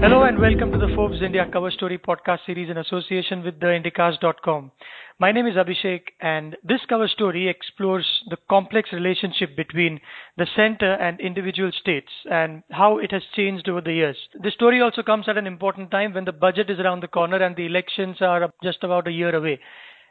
Hello and welcome to the Forbes India Cover Story podcast series in association with theindicast.com. My name is Abhishek and this cover story explores the complex relationship between the center and individual states and how it has changed over the years. This story also comes at an important time when the budget is around the corner and the elections are just about a year away.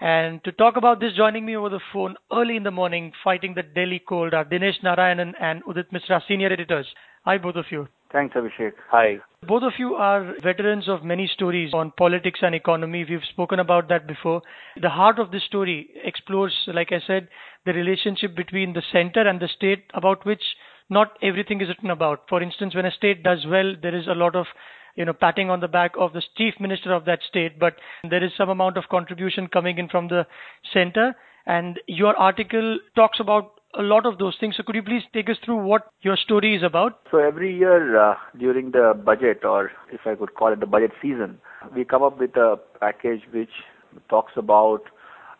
And to talk about this, joining me over the phone early in the morning, fighting the Delhi cold, are Dinesh Narayanan and Udit Misra, senior editors. Hi, both of you. Thanks, Abhishek. Hi. Both of you are veterans of many stories on politics and economy. We've spoken about that before. The heart of this story explores, like I said, the relationship between the center and the state, about which not everything is written about. For instance, when a state does well, there is a lot of you know patting on the back of the chief minister of that state, but there is some amount of contribution coming in from the center. And your article talks about a lot of those things. So could you please take us through what your story is about? So every year uh, during the budget, or if I could call it the budget season, we come up with a package which talks about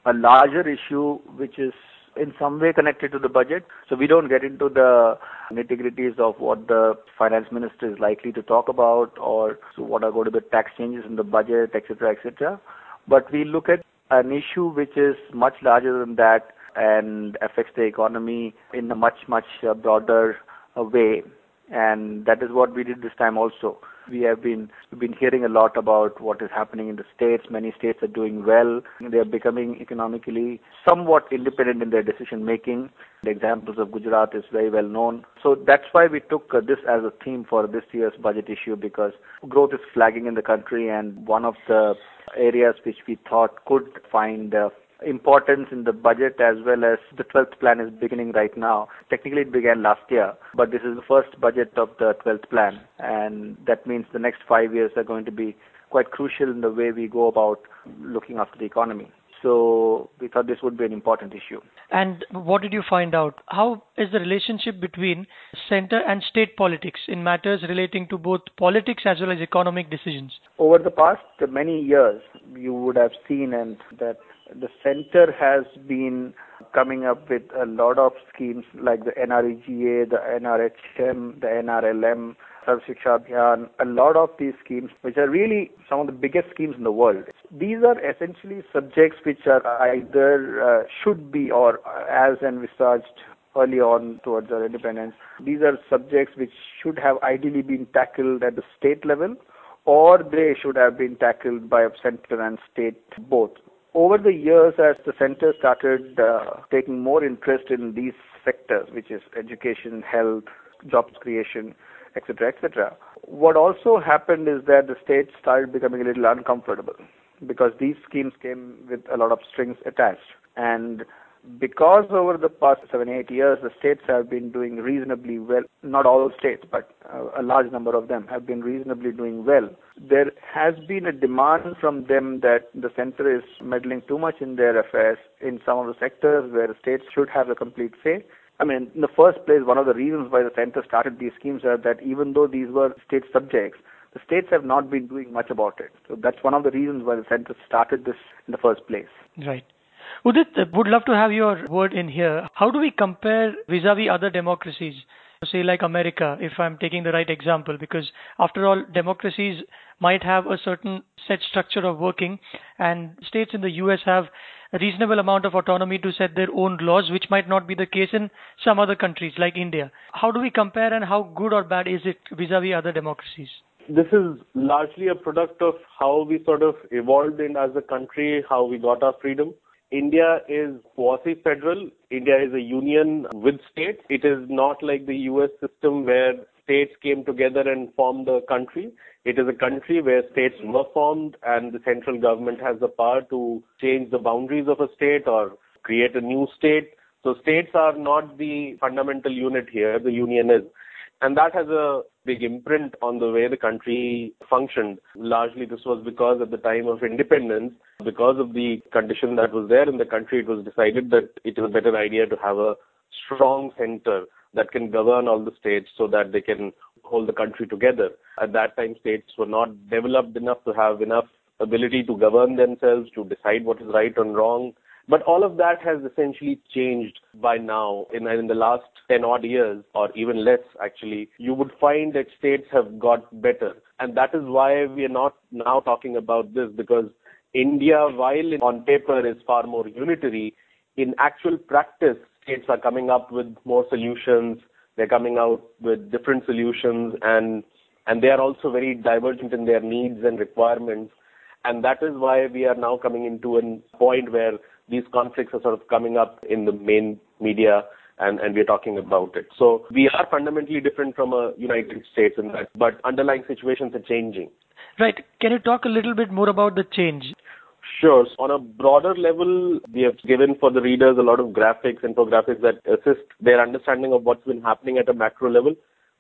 a larger issue which is in some way connected to the budget. So we don't get into the nitty-gritties of what the finance minister is likely to talk about or so what are going to be tax changes in the budget, etc., etc. But we look at an issue which is much larger than that and affects the economy in a much, much uh, broader uh, way. And that is what we did this time also. We have been been hearing a lot about what is happening in the states. Many states are doing well. They are becoming economically somewhat independent in their decision making. The examples of Gujarat is very well known. So that's why we took uh, this as a theme for this year's budget issue because growth is flagging in the country and one of the areas which we thought could find importance in the budget as well as the 12th plan is beginning right now. Technically, it began last year, but this is the first budget of the 12th plan, and that means the next five years are going to be quite crucial in the way we go about looking after the economy. So we thought this would be an important issue. And what did you find out? How is the relationship between center and state politics in matters relating to both politics as well as economic decisions? Over the past many years, you would have seen and that the center has been coming up with a lot of schemes like the NREGA, the NRHM, the NRLM, Sarv Shiksha Abhiyan, a lot of these schemes, which are really some of the biggest schemes in the world. These are essentially subjects which are either uh, should be or as envisaged early on towards our independence. These are subjects which should have ideally been tackled at the state level or they should have been tackled by center and state both. Over the years, as the center started uh, taking more interest in these sectors, which is education, health, jobs creation, etc., etc., what also happened is that the state started becoming a little uncomfortable because these schemes came with a lot of strings attached. And because over the past seven, eight years, the states have been doing reasonably well, not all states, but uh, a large number of them have been reasonably doing well, there has been a demand from them that the center is meddling too much in their affairs in some of the sectors where the states should have a complete say. I mean, in the first place, one of the reasons why the center started these schemes are that even though these were state subjects, the states have not been doing much about it. So that's one of the reasons why the center started this in the first place. Right. Udit, would love to have your word in here. How do we compare vis-a-vis other democracies? Say like America, if I'm taking the right example, because after all, democracies might have a certain set structure of working, and states in the US have a reasonable amount of autonomy to set their own laws, which might not be the case in some other countries like India. How do we compare, and how good or bad is it vis-a-vis other democracies? This is largely a product of how we sort of evolved in as a country, how we got our freedom. India is quasi-federal. India is a union with states. It is not like the US system where states came together and formed the country. It is a country where states were formed and the central government has the power to change the boundaries of a state or create a new state. So states are not the fundamental unit here. The union is. And that has a big imprint on the way the country functioned. Largely, this was because at the time of independence, because of the condition that was there in the country, it was decided that it is a better idea to have a strong center that can govern all the states so that they can hold the country together. At that time, states were not developed enough to have enough ability to govern themselves, to decide what is right and wrong. But all of that has essentially changed by now. In, in the last 10 odd years, or even less actually, you would find that states have got better. And that is why we are not now talking about this because India, while on paper is far more unitary, in actual practice, states are coming up with more solutions. They're coming out with different solutions and and they are also very divergent in their needs and requirements. And that is why we are now coming into a point where these conflicts are sort of coming up in the main media and, and we're talking about it. So we are fundamentally different from a United States in that, but underlying situations are changing. Right. Can you talk a little bit more about the change? Sure. On a broader level, we have given for the readers a lot of graphics, infographics that assist their understanding of what's been happening at a macro level.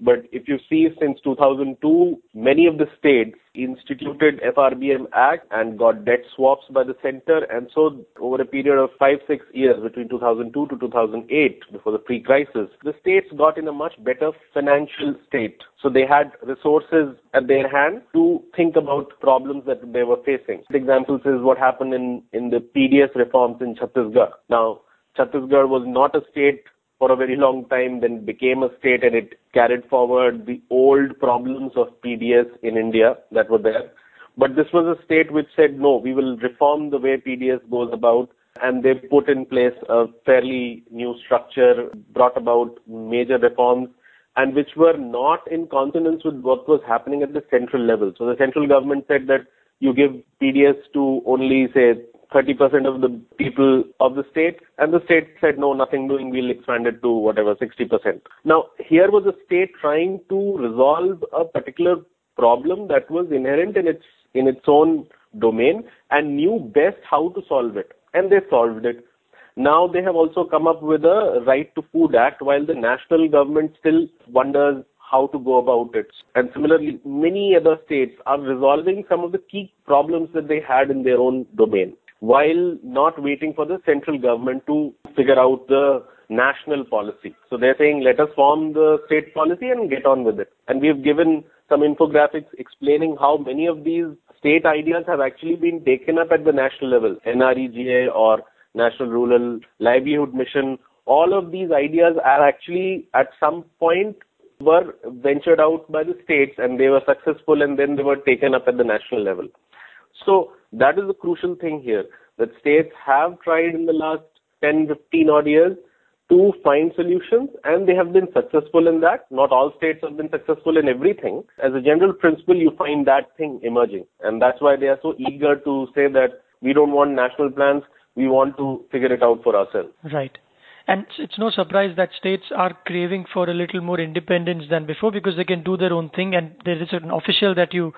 But if you see since 2002, many of the states instituted FRBM Act and got debt swaps by the center. And so over a period of five, six years between 2002 to 2008, before the pre-crisis, the states got in a much better financial state. So they had resources at their hand to think about problems that they were facing. Examples is what happened in, in the PDS reforms in Chhattisgarh. Now, Chhattisgarh was not a state for a very long time, then became a state and it carried forward the old problems of PDS in India that were there. But this was a state which said, no, we will reform the way PDS goes about. And they put in place a fairly new structure, brought about major reforms, and which were not in consonance with what was happening at the central level. So the central government said that you give PDS to only, say, 30% of the people of the state, and the state said, no, nothing doing, we'll expand it to whatever, 60%. Now, here was a state trying to resolve a particular problem that was inherent in its, in its own domain and knew best how to solve it. And they solved it. Now they have also come up with a Right to Food Act, while the national government still wonders how to go about it. And similarly, many other states are resolving some of the key problems that they had in their own domain while not waiting for the central government to figure out the national policy. So they're saying, let us form the state policy and get on with it. And we've given some infographics explaining how many of these state ideas have actually been taken up at the national level. NREGA or National Rural Livelihood Mission, all of these ideas are actually at some point were ventured out by the states and they were successful and then they were taken up at the national level. So that is the crucial thing here, that states have tried in the last 10, 15 odd years to find solutions and they have been successful in that. Not all states have been successful in everything. As a general principle, you find that thing emerging. And that's why they are so eager to say that we don't want national plans, we want to figure it out for ourselves. Right. And it's no surprise that states are craving for a little more independence than before because they can do their own thing. And there is an official that you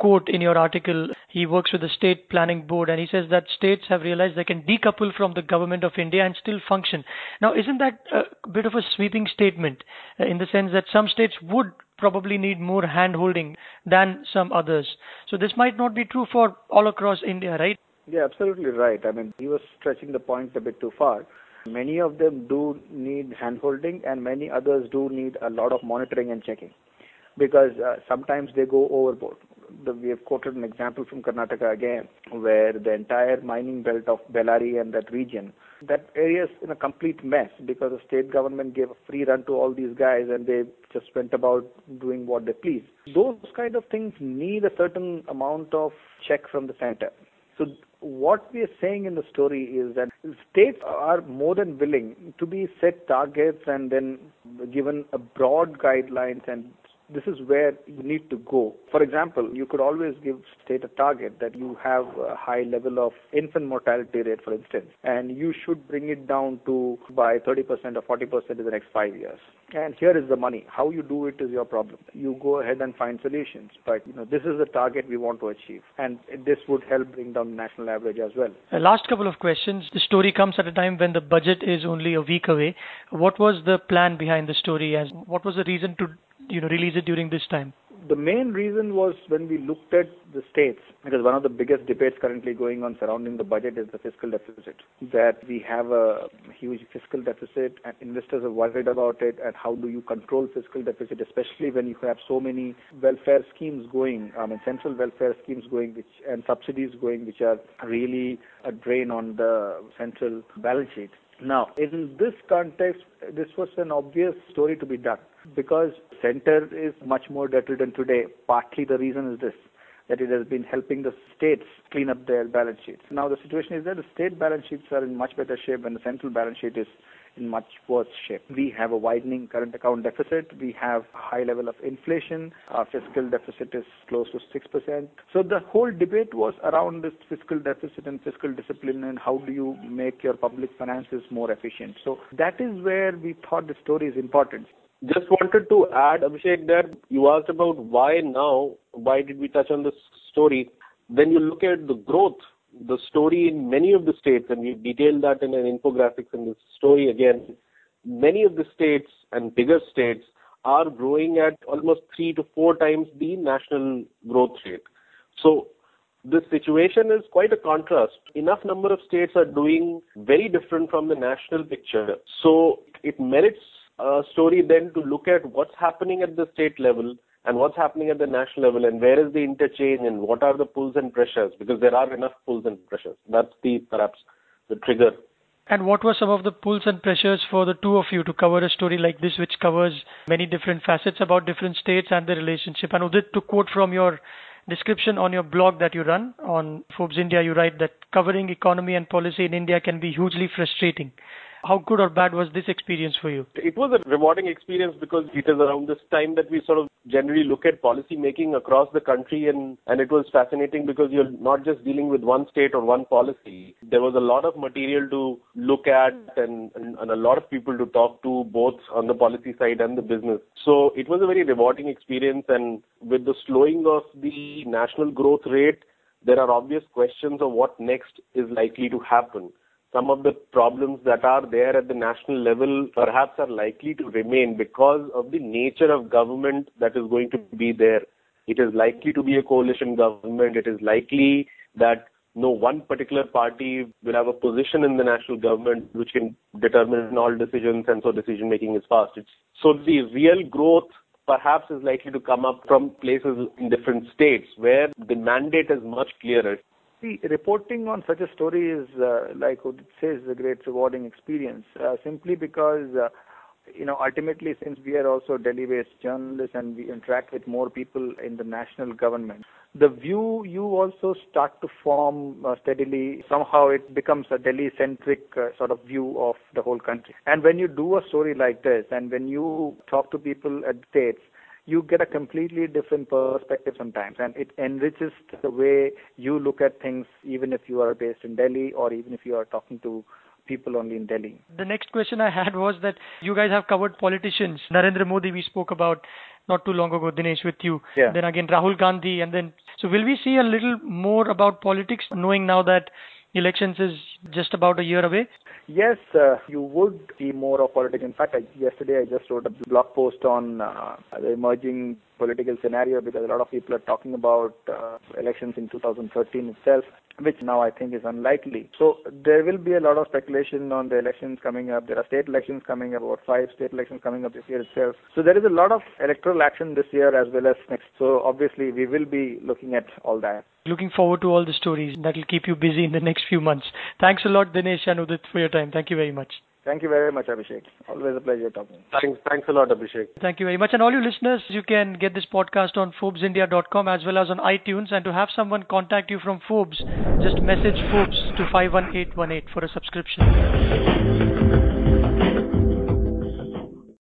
quote in your article. He works with the state planning board and he says that states have realized they can decouple from the government of India and still function. Now, isn't that a bit of a sweeping statement uh, in the sense that some states would probably need more hand holding than some others? So, this might not be true for all across India, right? Yeah, absolutely right. I mean, he was stretching the point a bit too far. Many of them do need hand holding, and many others do need a lot of monitoring and checking because uh, sometimes they go overboard we have quoted an example from Karnataka again, where the entire mining belt of Bellary and that region, that area is in a complete mess because the state government gave a free run to all these guys and they just went about doing what they please. Those kind of things need a certain amount of check from the center. So what we are saying in the story is that states are more than willing to be set targets and then given a broad guidelines and this is where you need to go. For example, you could always give state a target that you have a high level of infant mortality rate, for instance, and you should bring it down to by 30% or 40% in the next five years. And here is the money. How you do it is your problem. You go ahead and find solutions, but you know this is the target we want to achieve, and this would help bring down the national average as well. Uh, last couple of questions. The story comes at a time when the budget is only a week away. What was the plan behind the story, and what was the reason to you know release it during this time? The main reason was when we looked at the states, because one of the biggest debates currently going on surrounding the budget is the fiscal deficit. That we have a huge fiscal deficit and investors are worried about it and how do you control fiscal deficit, especially when you have so many welfare schemes going, I mean central welfare schemes going which and subsidies going which are really a drain on the central balance sheet. Now, in this context, this was an obvious story to be done because center is much more debt than today. Partly the reason is this that it has been helping the states clean up their balance sheets. Now the situation is that the state balance sheets are in much better shape and the central balance sheet is in much worse shape. We have a widening current account deficit. We have a high level of inflation. Our fiscal deficit is close to 6%. So the whole debate was around this fiscal deficit and fiscal discipline and how do you make your public finances more efficient. So that is where we thought the story is important. Just wanted to add, Abhishek, that you asked about why now, why did we touch on this story? When you look at the growth the story in many of the states, and we detailed that in an infographics in this story again, many of the states and bigger states are growing at almost three to four times the national growth rate. So this situation is quite a contrast. Enough number of states are doing very different from the national picture. So it merits story then to look at what's happening at the state level and what's happening at the national level and where is the interchange and what are the pulls and pressures because there are enough pulls and pressures. That's the perhaps the trigger. And what were some of the pulls and pressures for the two of you to cover a story like this, which covers many different facets about different states and the relationship? And Udit, to quote from your description on your blog that you run on Forbes India, you write that covering economy and policy in India can be hugely frustrating. How good or bad was this experience for you? It was a rewarding experience because it is around this time that we sort of generally look at policy making across the country and, and it was fascinating because you're not just dealing with one state or one policy. There was a lot of material to look at and, and, and a lot of people to talk to both on the policy side and the business. So it was a very rewarding experience and with the slowing of the national growth rate, there are obvious questions of what next is likely to happen some of the problems that are there at the national level perhaps are likely to remain because of the nature of government that is going to be there. It is likely to be a coalition government. It is likely that no one particular party will have a position in the national government which can determine all decisions and so decision making is fast. It's, so the real growth perhaps is likely to come up from places in different states where the mandate is much clearer. See, reporting on such a story is, uh, like it says, a great rewarding experience. Uh, simply because, uh, you know, ultimately, since we are also Delhi-based journalists and we interact with more people in the national government, the view you also start to form uh, steadily. Somehow, it becomes a Delhi-centric uh, sort of view of the whole country. And when you do a story like this, and when you talk to people at states you get a completely different perspective sometimes and it enriches the way you look at things even if you are based in Delhi or even if you are talking to people only in Delhi. The next question I had was that you guys have covered politicians. Narendra Modi we spoke about not too long ago, Dinesh, with you. Yeah. Then again Rahul Gandhi and then so will we see a little more about politics knowing now that elections is just about a year away? Yes, uh, you would see more of politics. In fact, I, yesterday I just wrote a blog post on uh, the emerging political scenario because a lot of people are talking about uh, elections in 2013 itself, which now I think is unlikely. So there will be a lot of speculation on the elections coming up. There are state elections coming up, about five state elections coming up this year itself. So there is a lot of electoral action this year as well as next. So obviously we will be looking at all that. Looking forward to all the stories that will keep you busy in the next few months. Thanks a lot, Dinesh and Udit, for your time. Thank you very much. Thank you very much, Abhishek. Always a pleasure talking. Thanks, thanks a lot, Abhishek. Thank you very much. And all you listeners, you can get this podcast on ForbesIndia.com as well as on iTunes. And to have someone contact you from Forbes, just message Forbes to 51818 for a subscription.